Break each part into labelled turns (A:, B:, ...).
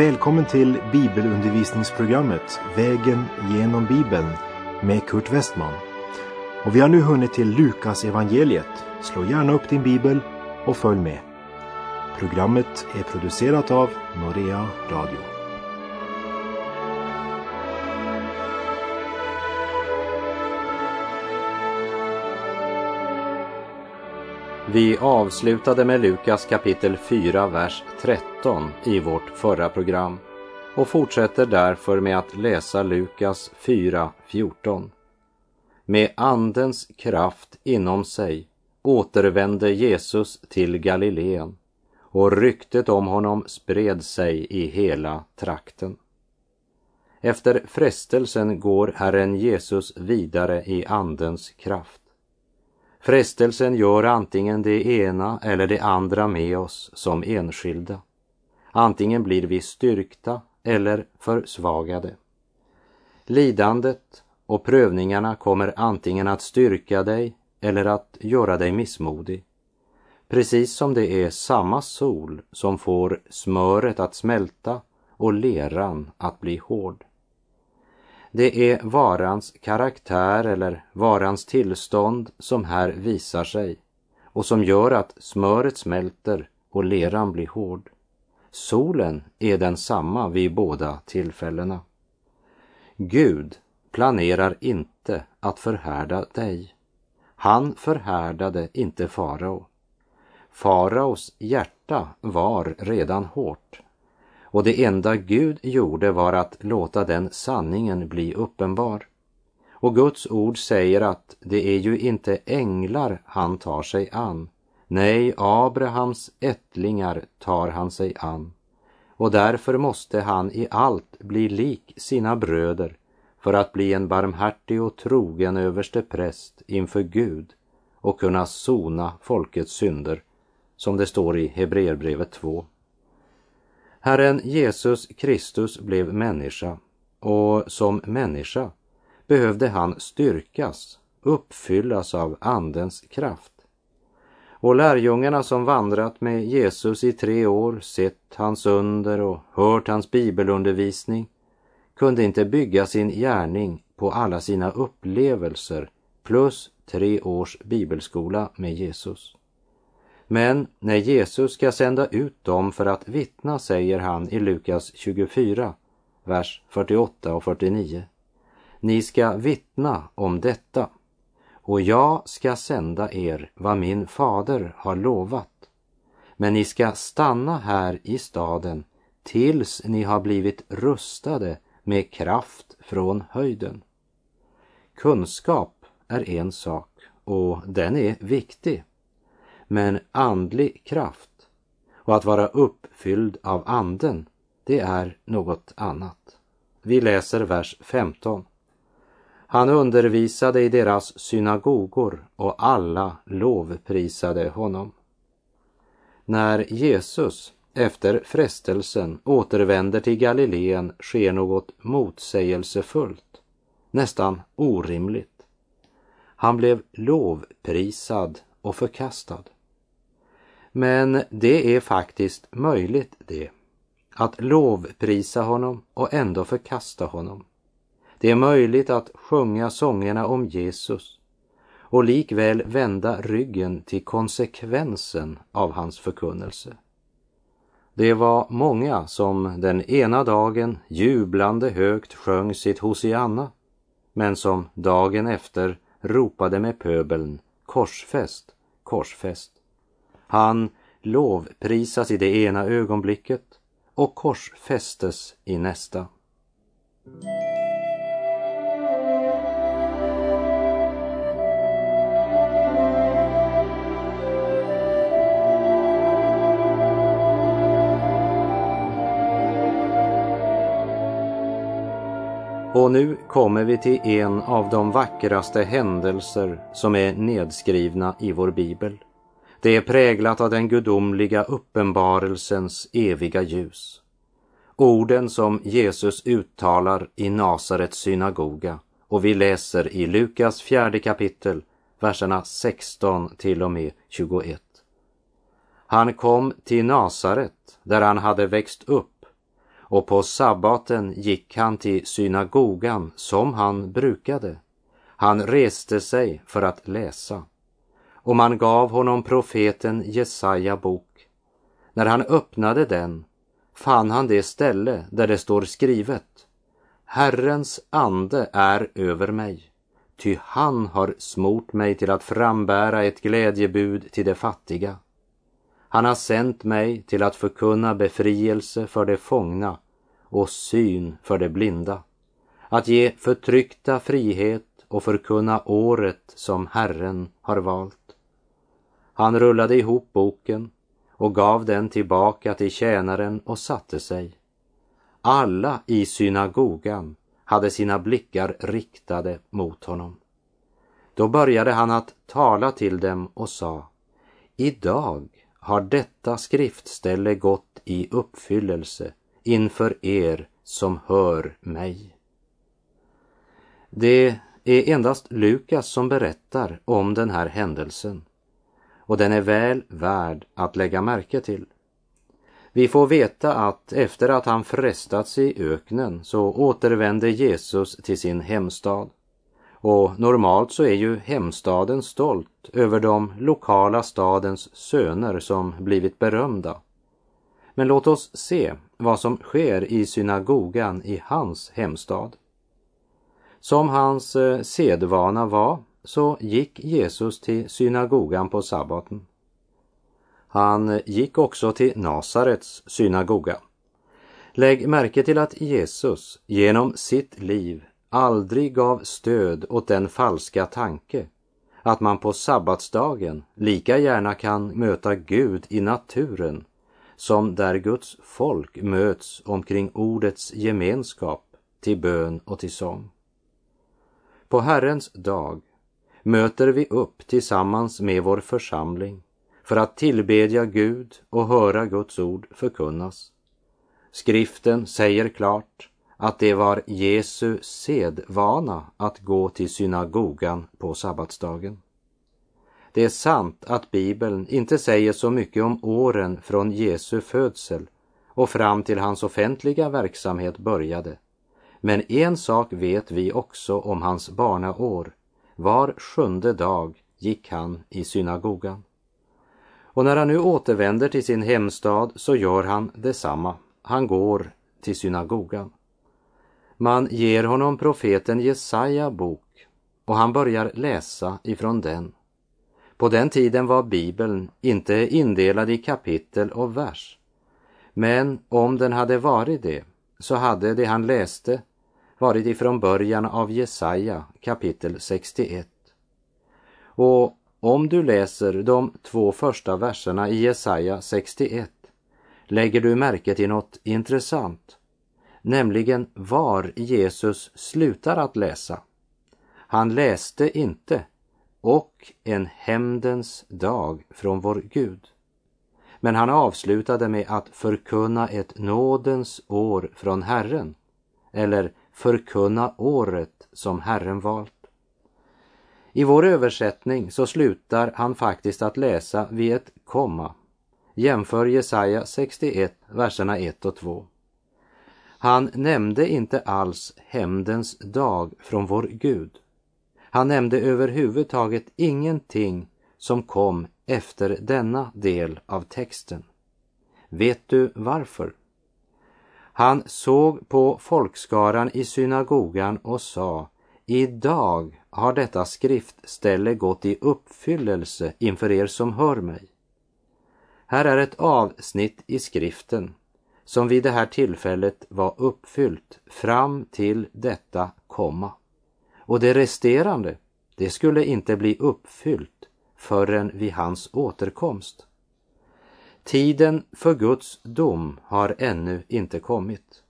A: Välkommen till bibelundervisningsprogrammet Vägen genom Bibeln med Kurt Westman. Och vi har nu hunnit till Lukas evangeliet. Slå gärna upp din bibel och följ med. Programmet är producerat av Norea Radio.
B: Vi avslutade med Lukas kapitel 4, vers 13 i vårt förra program och fortsätter därför med att läsa Lukas 4, 14. Med Andens kraft inom sig återvände Jesus till Galileen och ryktet om honom spred sig i hela trakten. Efter frestelsen går Herren Jesus vidare i Andens kraft. Frestelsen gör antingen det ena eller det andra med oss som enskilda. Antingen blir vi styrkta eller försvagade. Lidandet och prövningarna kommer antingen att styrka dig eller att göra dig missmodig. Precis som det är samma sol som får smöret att smälta och leran att bli hård. Det är varans karaktär eller varans tillstånd som här visar sig och som gör att smöret smälter och leran blir hård. Solen är densamma vid båda tillfällena. Gud planerar inte att förhärda dig. Han förhärdade inte farao. Faraos hjärta var redan hårt och det enda Gud gjorde var att låta den sanningen bli uppenbar. Och Guds ord säger att det är ju inte änglar han tar sig an. Nej, Abrahams ättlingar tar han sig an. Och därför måste han i allt bli lik sina bröder för att bli en barmhärtig och trogen överste präst inför Gud och kunna sona folkets synder, som det står i Hebreerbrevet 2. Herren Jesus Kristus blev människa och som människa behövde han styrkas, uppfyllas av Andens kraft. Och lärjungarna som vandrat med Jesus i tre år, sett hans under och hört hans bibelundervisning kunde inte bygga sin gärning på alla sina upplevelser plus tre års bibelskola med Jesus. Men när Jesus ska sända ut dem för att vittna säger han i Lukas 24, vers 48 och 49. Ni ska vittna om detta och jag ska sända er vad min fader har lovat. Men ni ska stanna här i staden tills ni har blivit rustade med kraft från höjden. Kunskap är en sak och den är viktig men andlig kraft och att vara uppfylld av anden, det är något annat. Vi läser vers 15. Han undervisade i deras synagogor och alla lovprisade honom. När Jesus efter frestelsen återvänder till Galileen sker något motsägelsefullt, nästan orimligt. Han blev lovprisad och förkastad. Men det är faktiskt möjligt det. Att lovprisa honom och ändå förkasta honom. Det är möjligt att sjunga sångerna om Jesus och likväl vända ryggen till konsekvensen av hans förkunnelse. Det var många som den ena dagen jublande högt sjöng sitt Hosianna, men som dagen efter ropade med pöbeln korsfäst, korsfäst. Han lovprisas i det ena ögonblicket och korsfästes i nästa. Och nu kommer vi till en av de vackraste händelser som är nedskrivna i vår bibel. Det är präglat av den gudomliga uppenbarelsens eviga ljus. Orden som Jesus uttalar i Nasarets synagoga och vi läser i Lukas fjärde kapitel, verserna 16 till och med 21. Han kom till Nasaret där han hade växt upp och på sabbaten gick han till synagogan som han brukade. Han reste sig för att läsa och man gav honom profeten Jesaja bok. När han öppnade den fann han det ställe där det står skrivet Herrens ande är över mig, ty han har smort mig till att frambära ett glädjebud till de fattiga. Han har sänt mig till att förkunna befrielse för de fångna och syn för de blinda, att ge förtryckta frihet och förkunna året som Herren har valt. Han rullade ihop boken och gav den tillbaka till tjänaren och satte sig. Alla i synagogan hade sina blickar riktade mot honom. Då började han att tala till dem och sa, idag har detta skriftställe gått i uppfyllelse inför er som hör mig. Det är endast Lukas som berättar om den här händelsen och den är väl värd att lägga märke till. Vi får veta att efter att han frestats i öknen så återvände Jesus till sin hemstad. Och normalt så är ju hemstaden stolt över de lokala stadens söner som blivit berömda. Men låt oss se vad som sker i synagogan i hans hemstad. Som hans eh, sedvana var så gick Jesus till synagogan på sabbaten. Han gick också till Nasarets synagoga. Lägg märke till att Jesus genom sitt liv aldrig gav stöd åt den falska tanke att man på sabbatsdagen lika gärna kan möta Gud i naturen som där Guds folk möts omkring ordets gemenskap till bön och till sång. På Herrens dag möter vi upp tillsammans med vår församling för att tillbedja Gud och höra Guds ord förkunnas. Skriften säger klart att det var Jesu sedvana att gå till synagogan på sabbatsdagen. Det är sant att Bibeln inte säger så mycket om åren från Jesu födsel och fram till hans offentliga verksamhet började. Men en sak vet vi också om hans barnaår. Var sjunde dag gick han i synagogan. Och när han nu återvänder till sin hemstad så gör han detsamma. Han går till synagogan. Man ger honom profeten Jesaja bok och han börjar läsa ifrån den. På den tiden var Bibeln inte indelad i kapitel och vers. Men om den hade varit det så hade det han läste varit ifrån början av Jesaja kapitel 61. Och om du läser de två första verserna i Jesaja 61 lägger du märke till något intressant, nämligen var Jesus slutar att läsa. Han läste inte och en hämndens dag från vår Gud. Men han avslutade med att förkunna ett nådens år från Herren, eller förkunna året som Herren valt. I vår översättning så slutar han faktiskt att läsa vid ett komma. Jämför Jesaja 61, verserna 1 och 2. Han nämnde inte alls hämndens dag från vår Gud. Han nämnde överhuvudtaget ingenting som kom efter denna del av texten. Vet du varför? Han såg på folkskaran i synagogan och sa, idag har detta skriftställe gått i uppfyllelse inför er som hör mig. Här är ett avsnitt i skriften som vid det här tillfället var uppfyllt fram till detta komma. Och det resterande, det skulle inte bli uppfyllt förrän vid hans återkomst. Tiden för Guds dom har ännu inte kommit.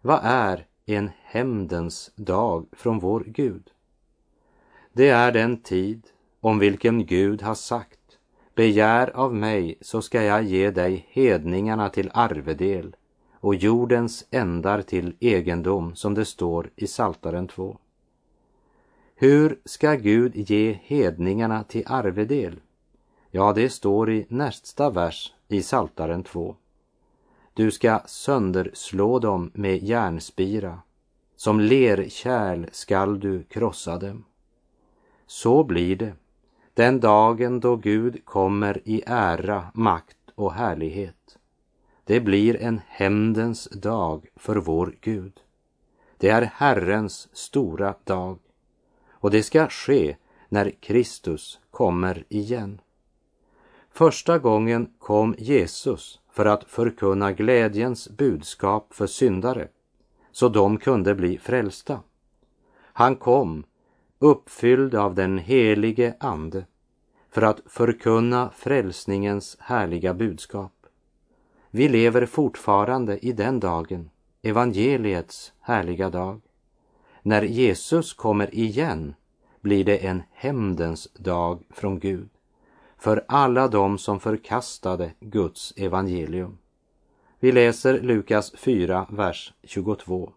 B: Vad är en hämndens dag från vår Gud? Det är den tid om vilken Gud har sagt Begär av mig så ska jag ge dig hedningarna till arvedel och jordens ändar till egendom som det står i Saltaren 2. Hur ska Gud ge hedningarna till arvedel? Ja, det står i nästa vers i Saltaren 2. Du ska sönderslå dem med järnspira. Som lerkärl skall du krossa dem. Så blir det den dagen då Gud kommer i ära, makt och härlighet. Det blir en hämndens dag för vår Gud. Det är Herrens stora dag och det ska ske när Kristus kommer igen. Första gången kom Jesus för att förkunna glädjens budskap för syndare så de kunde bli frälsta. Han kom uppfylld av den helige Ande för att förkunna frälsningens härliga budskap. Vi lever fortfarande i den dagen, evangeliets härliga dag. När Jesus kommer igen blir det en hämndens dag från Gud för alla dem som förkastade Guds evangelium. Vi läser Lukas 4, vers 22.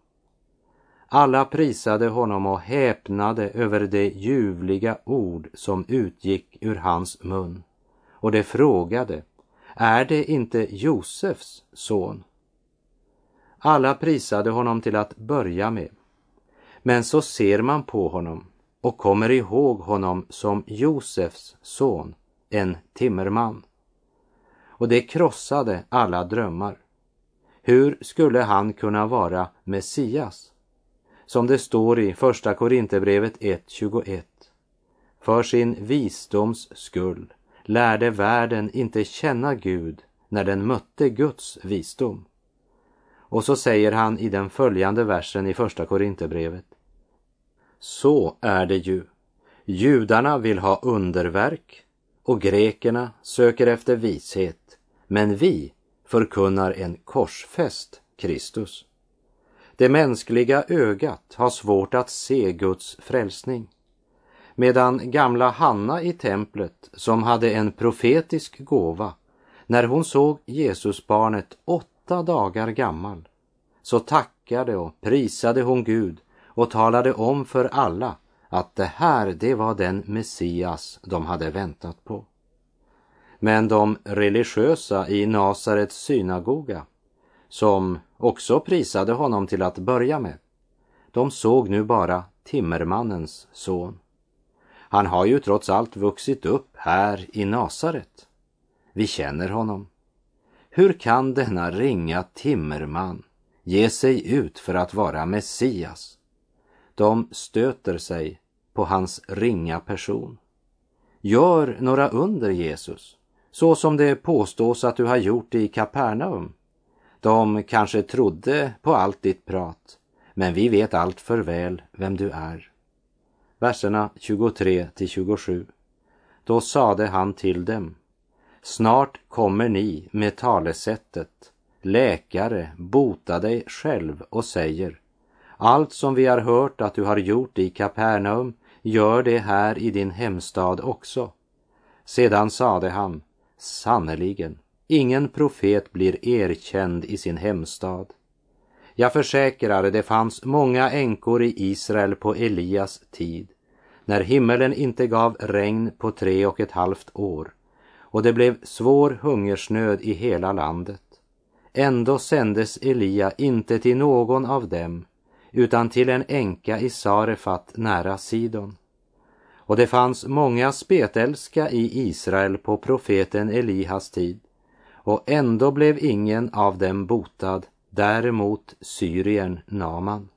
B: Alla prisade honom och häpnade över det ljuvliga ord som utgick ur hans mun. Och de frågade, är det inte Josefs son? Alla prisade honom till att börja med. Men så ser man på honom och kommer ihåg honom som Josefs son, en timmerman. Och det krossade alla drömmar. Hur skulle han kunna vara Messias? Som det står i Första Korinthierbrevet 1.21. För sin visdoms skull lärde världen inte känna Gud när den mötte Guds visdom. Och så säger han i den följande versen i Första Korinthierbrevet. Så är det ju. Judarna vill ha underverk och grekerna söker efter vishet, men vi förkunnar en korsfäst Kristus. Det mänskliga ögat har svårt att se Guds frälsning. Medan gamla Hanna i templet, som hade en profetisk gåva, när hon såg Jesusbarnet åtta dagar gammal, så tackade och prisade hon Gud och talade om för alla att det här, det var den Messias de hade väntat på. Men de religiösa i Nasarets synagoga, som också prisade honom till att börja med, de såg nu bara timmermannens son. Han har ju trots allt vuxit upp här i Nasaret. Vi känner honom. Hur kan denna ringa timmerman ge sig ut för att vara Messias? De stöter sig på hans ringa person. Gör några under Jesus, så som det påstås att du har gjort i Kapernaum. De kanske trodde på allt ditt prat, men vi vet allt för väl vem du är. Verserna 23 till 27. Då sade han till dem, snart kommer ni med talesättet, läkare, bota dig själv och säger, allt som vi har hört att du har gjort i Kapernaum, gör det här i din hemstad också. Sedan sade han, sannerligen, ingen profet blir erkänd i sin hemstad. Jag försäkrar, det fanns många änkor i Israel på Elias tid, när himmelen inte gav regn på tre och ett halvt år och det blev svår hungersnöd i hela landet. Ändå sändes Elia inte till någon av dem utan till en änka i Sarefat nära Sidon. Och det fanns många spetälska i Israel på profeten Elihas tid och ändå blev ingen av dem botad, däremot Syrien Naman.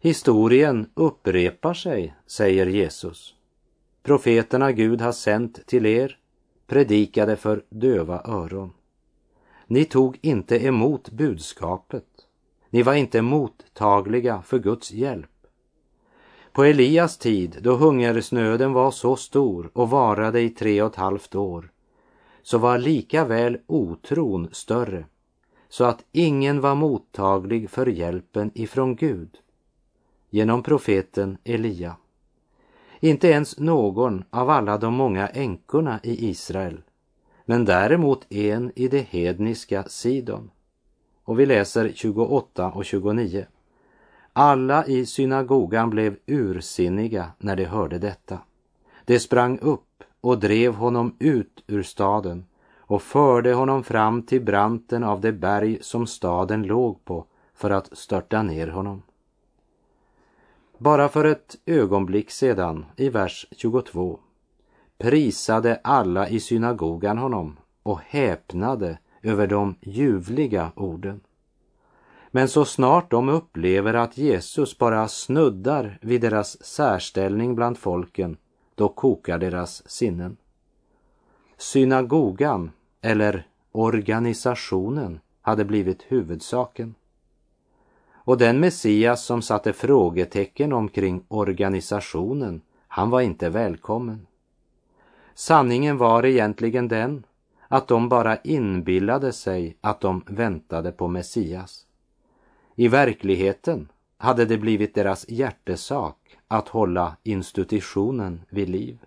B: Historien upprepar sig, säger Jesus. Profeterna Gud har sänt till er predikade för döva öron. Ni tog inte emot budskapet. Ni var inte mottagliga för Guds hjälp. På Elias tid, då hungersnöden var så stor och varade i tre och ett halvt år, så var lika väl otron större, så att ingen var mottaglig för hjälpen ifrån Gud genom profeten Elia. Inte ens någon av alla de många änkorna i Israel, men däremot en i det hedniska Sidon. Och vi läser 28 och 29. Alla i synagogan blev ursinniga när de hörde detta. De sprang upp och drev honom ut ur staden och förde honom fram till branten av det berg som staden låg på för att störta ner honom. Bara för ett ögonblick sedan, i vers 22, prisade alla i synagogan honom och häpnade över de ljuvliga orden. Men så snart de upplever att Jesus bara snuddar vid deras särställning bland folken, då kokar deras sinnen. Synagogan, eller organisationen, hade blivit huvudsaken. Och den Messias som satte frågetecken omkring organisationen, han var inte välkommen. Sanningen var egentligen den att de bara inbillade sig att de väntade på Messias. I verkligheten hade det blivit deras hjärtesak att hålla institutionen vid liv.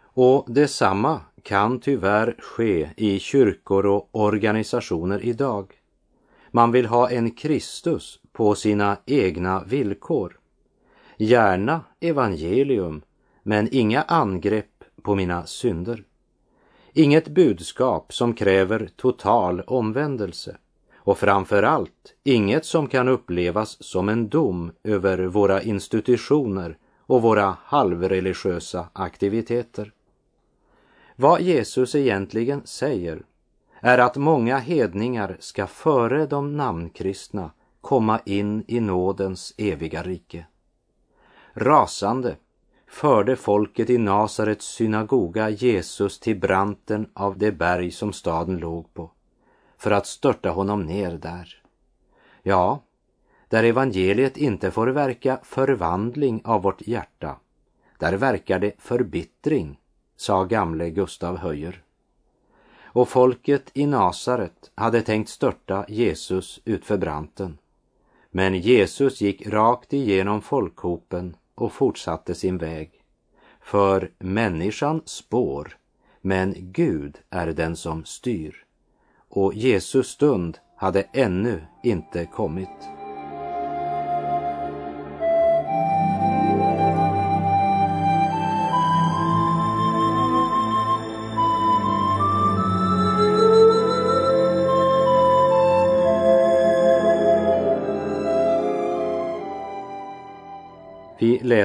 B: Och detsamma kan tyvärr ske i kyrkor och organisationer idag. Man vill ha en Kristus på sina egna villkor. Gärna evangelium, men inga angrepp på mina synder. Inget budskap som kräver total omvändelse och framför allt inget som kan upplevas som en dom över våra institutioner och våra halvreligiösa aktiviteter. Vad Jesus egentligen säger är att många hedningar ska före de namnkristna komma in i nådens eviga rike. Rasande förde folket i Nasarets synagoga Jesus till branten av det berg som staden låg på för att störta honom ner där. Ja, där evangeliet inte får verka förvandling av vårt hjärta, där verkar det förbittring, sa gamle Gustav Höjer. Och folket i Nasaret hade tänkt störta Jesus utför branten. Men Jesus gick rakt igenom folkhopen och fortsatte sin väg. För människan spår, men Gud är den som styr och Jesus stund hade ännu inte kommit.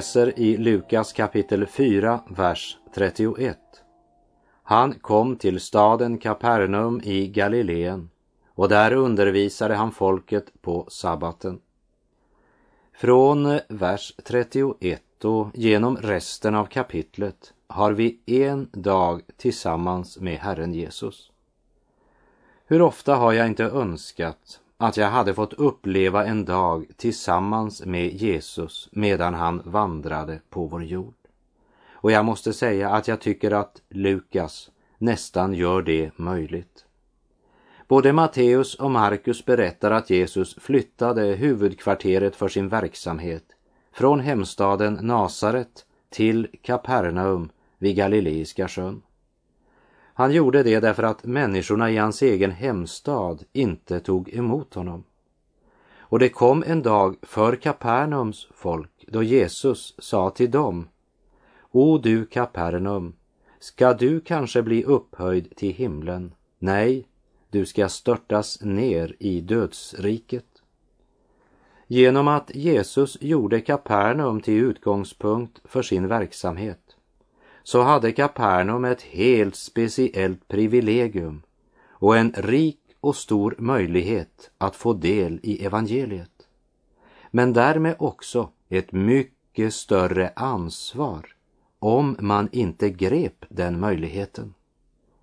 B: Läser i Lukas kapitel 4, vers 31. Han kom till staden Kapernaum i Galileen och där undervisade han folket på sabbaten. Från vers 31 och genom resten av kapitlet har vi en dag tillsammans med Herren Jesus. Hur ofta har jag inte önskat att jag hade fått uppleva en dag tillsammans med Jesus medan han vandrade på vår jord. Och jag måste säga att jag tycker att Lukas nästan gör det möjligt. Både Matteus och Markus berättar att Jesus flyttade huvudkvarteret för sin verksamhet från hemstaden Nasaret till Kapernaum vid Galileiska sjön. Han gjorde det därför att människorna i hans egen hemstad inte tog emot honom. Och det kom en dag för Kapernaums folk då Jesus sa till dem O du Kapernaum, ska du kanske bli upphöjd till himlen? Nej, du ska störtas ner i dödsriket. Genom att Jesus gjorde Kapernaum till utgångspunkt för sin verksamhet så hade Kapernaum ett helt speciellt privilegium och en rik och stor möjlighet att få del i evangeliet. Men därmed också ett mycket större ansvar om man inte grep den möjligheten.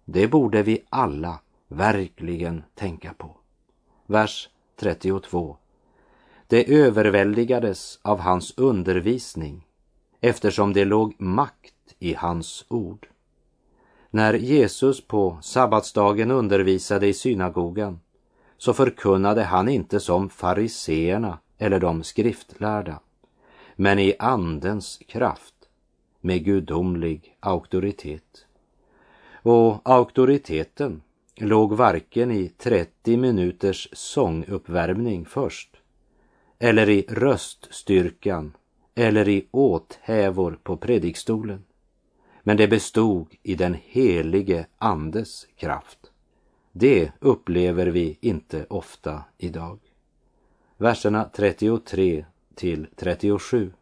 B: Det borde vi alla verkligen tänka på. Vers 32. Det överväldigades av hans undervisning eftersom det låg makt i hans ord. När Jesus på sabbatsdagen undervisade i synagogan så förkunnade han inte som fariseerna eller de skriftlärda, men i andens kraft med gudomlig auktoritet. Och auktoriteten låg varken i 30 minuters sånguppvärmning först eller i röststyrkan eller i åthävor på predikstolen men det bestod i den helige Andes kraft. Det upplever vi inte ofta idag. Verserna 33 till 37.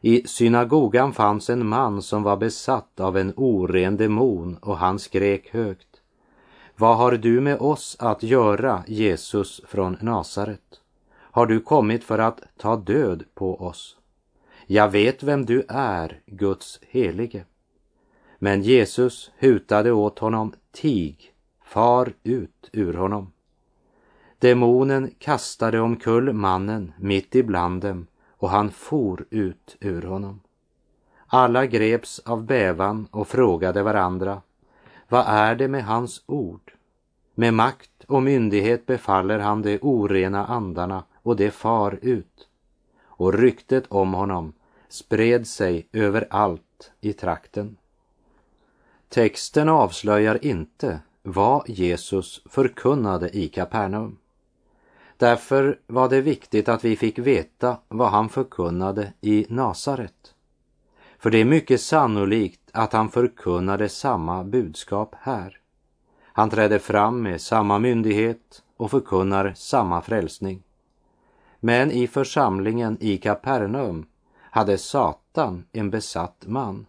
B: I synagogan fanns en man som var besatt av en oren demon och han skrek högt. Vad har du med oss att göra, Jesus från Nasaret? Har du kommit för att ta död på oss? Jag vet vem du är, Guds helige. Men Jesus hutade åt honom, tig, far ut ur honom. Demonen kastade omkull mannen mitt ibland dem och han for ut ur honom. Alla greps av bävan och frågade varandra, vad är det med hans ord? Med makt och myndighet befaller han de orena andarna och det far ut. Och ryktet om honom spred sig överallt i trakten. Texten avslöjar inte vad Jesus förkunnade i Kapernaum. Därför var det viktigt att vi fick veta vad han förkunnade i Nasaret. För det är mycket sannolikt att han förkunnade samma budskap här. Han trädde fram med samma myndighet och förkunnar samma frälsning. Men i församlingen i Kapernaum hade Satan en besatt man.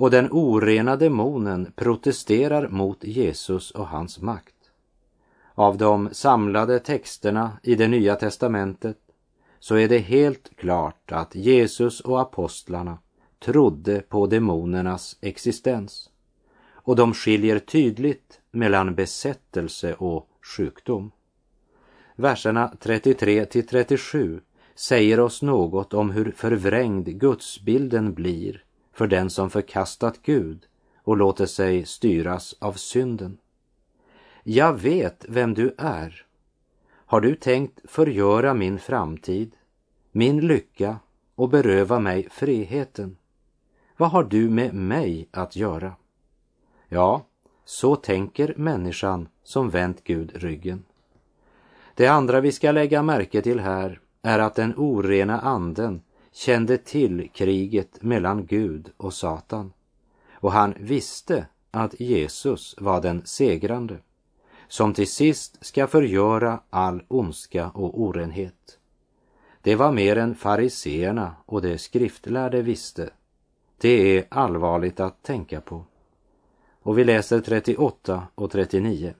B: Och den orena demonen protesterar mot Jesus och hans makt. Av de samlade texterna i det nya testamentet så är det helt klart att Jesus och apostlarna trodde på demonernas existens. Och de skiljer tydligt mellan besättelse och sjukdom. Verserna 33 till 37 säger oss något om hur förvrängd gudsbilden blir för den som förkastat Gud och låter sig styras av synden. Jag vet vem du är. Har du tänkt förgöra min framtid, min lycka och beröva mig friheten? Vad har du med mig att göra? Ja, så tänker människan som vänt Gud ryggen. Det andra vi ska lägga märke till här är att den orena anden kände till kriget mellan Gud och Satan och han visste att Jesus var den segrande som till sist ska förgöra all ondska och orenhet. Det var mer än fariseerna och de skriftlärde visste. Det är allvarligt att tänka på. Och vi läser 38 och 39.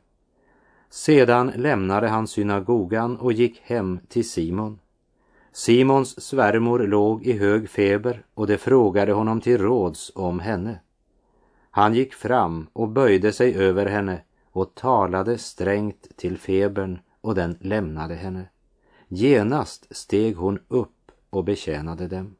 B: Sedan lämnade han synagogan och gick hem till Simon. Simons svärmor låg i hög feber och de frågade honom till råds om henne. Han gick fram och böjde sig över henne och talade strängt till febern och den lämnade henne. Genast steg hon upp och betjänade dem.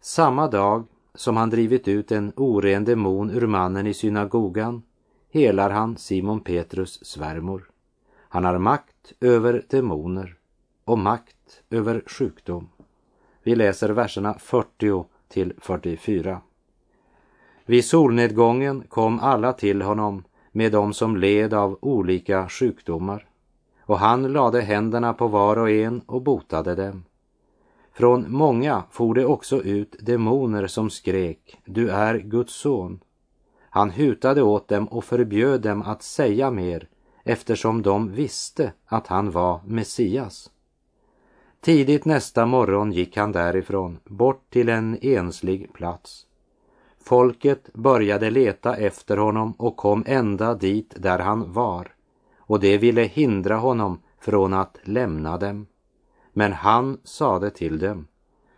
B: Samma dag som han drivit ut en oren demon ur mannen i synagogan helar han Simon Petrus svärmor. Han har makt över demoner och makt över sjukdom. Vi läser verserna 40 till 44. Vid solnedgången kom alla till honom med dem som led av olika sjukdomar och han lade händerna på var och en och botade dem. Från många for det också ut demoner som skrek, du är Guds son. Han hutade åt dem och förbjöd dem att säga mer eftersom de visste att han var Messias. Tidigt nästa morgon gick han därifrån, bort till en enslig plats. Folket började leta efter honom och kom ända dit där han var och det ville hindra honom från att lämna dem. Men han sade till dem,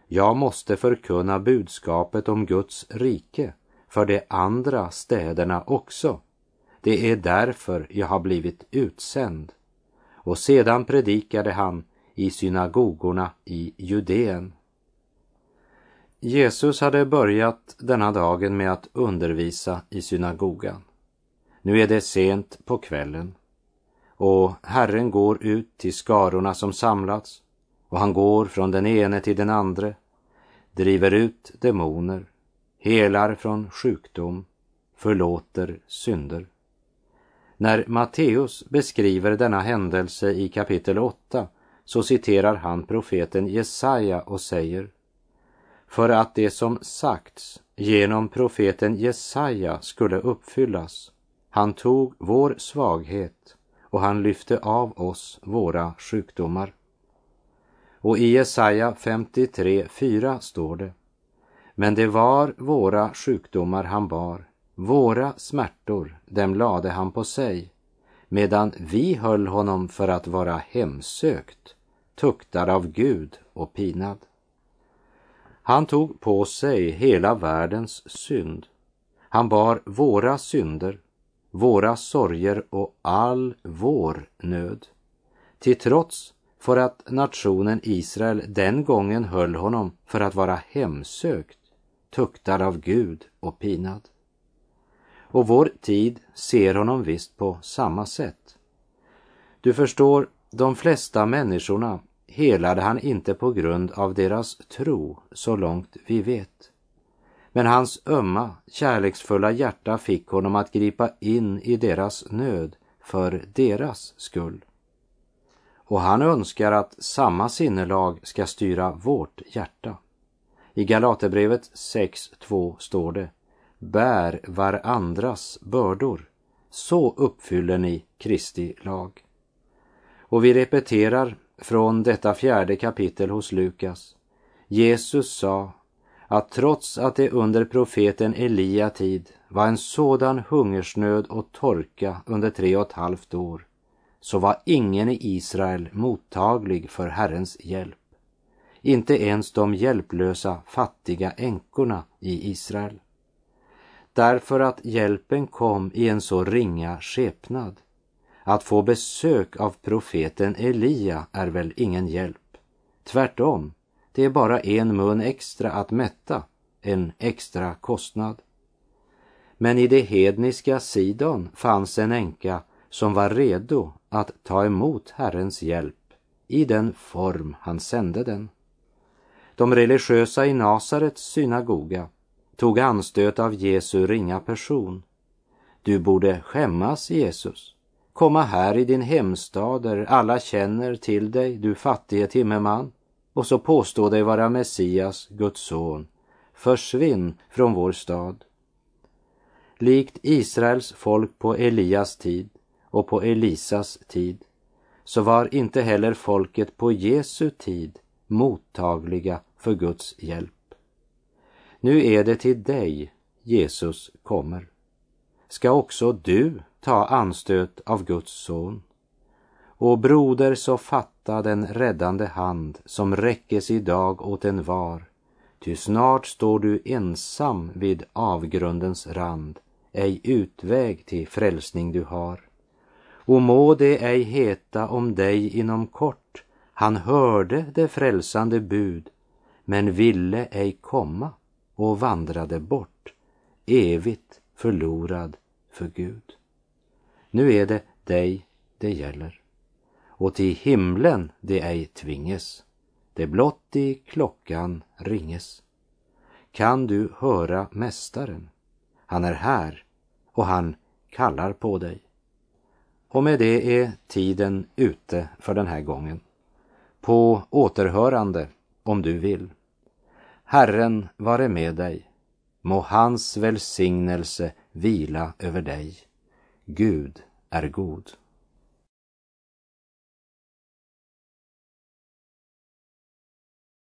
B: jag måste förkunna budskapet om Guds rike för de andra städerna också. Det är därför jag har blivit utsänd. Och sedan predikade han i synagogorna i Judeen. Jesus hade börjat denna dagen med att undervisa i synagogan. Nu är det sent på kvällen och Herren går ut till skarorna som samlats och han går från den ene till den andre, driver ut demoner, helar från sjukdom, förlåter synder. När Matteus beskriver denna händelse i kapitel 8 så citerar han profeten Jesaja och säger för att det som sagts genom profeten Jesaja skulle uppfyllas. Han tog vår svaghet och han lyfte av oss våra sjukdomar. Och i Jesaja 53.4 står det. Men det var våra sjukdomar han bar, våra smärtor, dem lade han på sig, medan vi höll honom för att vara hemsökt, tuktad av Gud och pinad. Han tog på sig hela världens synd. Han bar våra synder, våra sorger och all vår nöd. Till trots för att nationen Israel den gången höll honom för att vara hemsökt, tuktad av Gud och pinad. Och vår tid ser honom visst på samma sätt. Du förstår, de flesta människorna helade han inte på grund av deras tro, så långt vi vet. Men hans ömma, kärleksfulla hjärta fick honom att gripa in i deras nöd för deras skull. Och han önskar att samma sinnelag ska styra vårt hjärta. I Galaterbrevet 6.2 står det Bär varandras bördor, så uppfyller ni Kristi lag. Och vi repeterar från detta fjärde kapitel hos Lukas. Jesus sa att trots att det under profeten Elia tid var en sådan hungersnöd och torka under tre och ett halvt år, så var ingen i Israel mottaglig för Herrens hjälp. Inte ens de hjälplösa fattiga änkorna i Israel. Därför att hjälpen kom i en så ringa skepnad att få besök av profeten Elia är väl ingen hjälp. Tvärtom, det är bara en mun extra att mätta, en extra kostnad. Men i det hedniska Sidon fanns en änka som var redo att ta emot Herrens hjälp i den form han sände den. De religiösa i Nasarets synagoga tog anstöt av Jesu ringa person. Du borde skämmas, Jesus komma här i din hemstad där alla känner till dig, du fattige timmerman, och så påstå dig vara Messias, Guds son. Försvinn från vår stad. Likt Israels folk på Elias tid och på Elisas tid så var inte heller folket på Jesu tid mottagliga för Guds hjälp. Nu är det till dig Jesus kommer. Ska också du ta anstöt av Guds son. Och broder, så fatta den räddande hand som räckes idag åt en var, ty snart står du ensam vid avgrundens rand, ej utväg till frälsning du har. Och må det ej heta om dig inom kort, han hörde det frälsande bud, men ville ej komma och vandrade bort, evigt förlorad för Gud. Nu är det dig det gäller. Och till himlen det ej tvinges, det blott i klockan ringes. Kan du höra Mästaren? Han är här och han kallar på dig. Och med det är tiden ute för den här gången. På återhörande om du vill. Herren vare med dig. Må hans välsignelse vila över dig. Gud är god.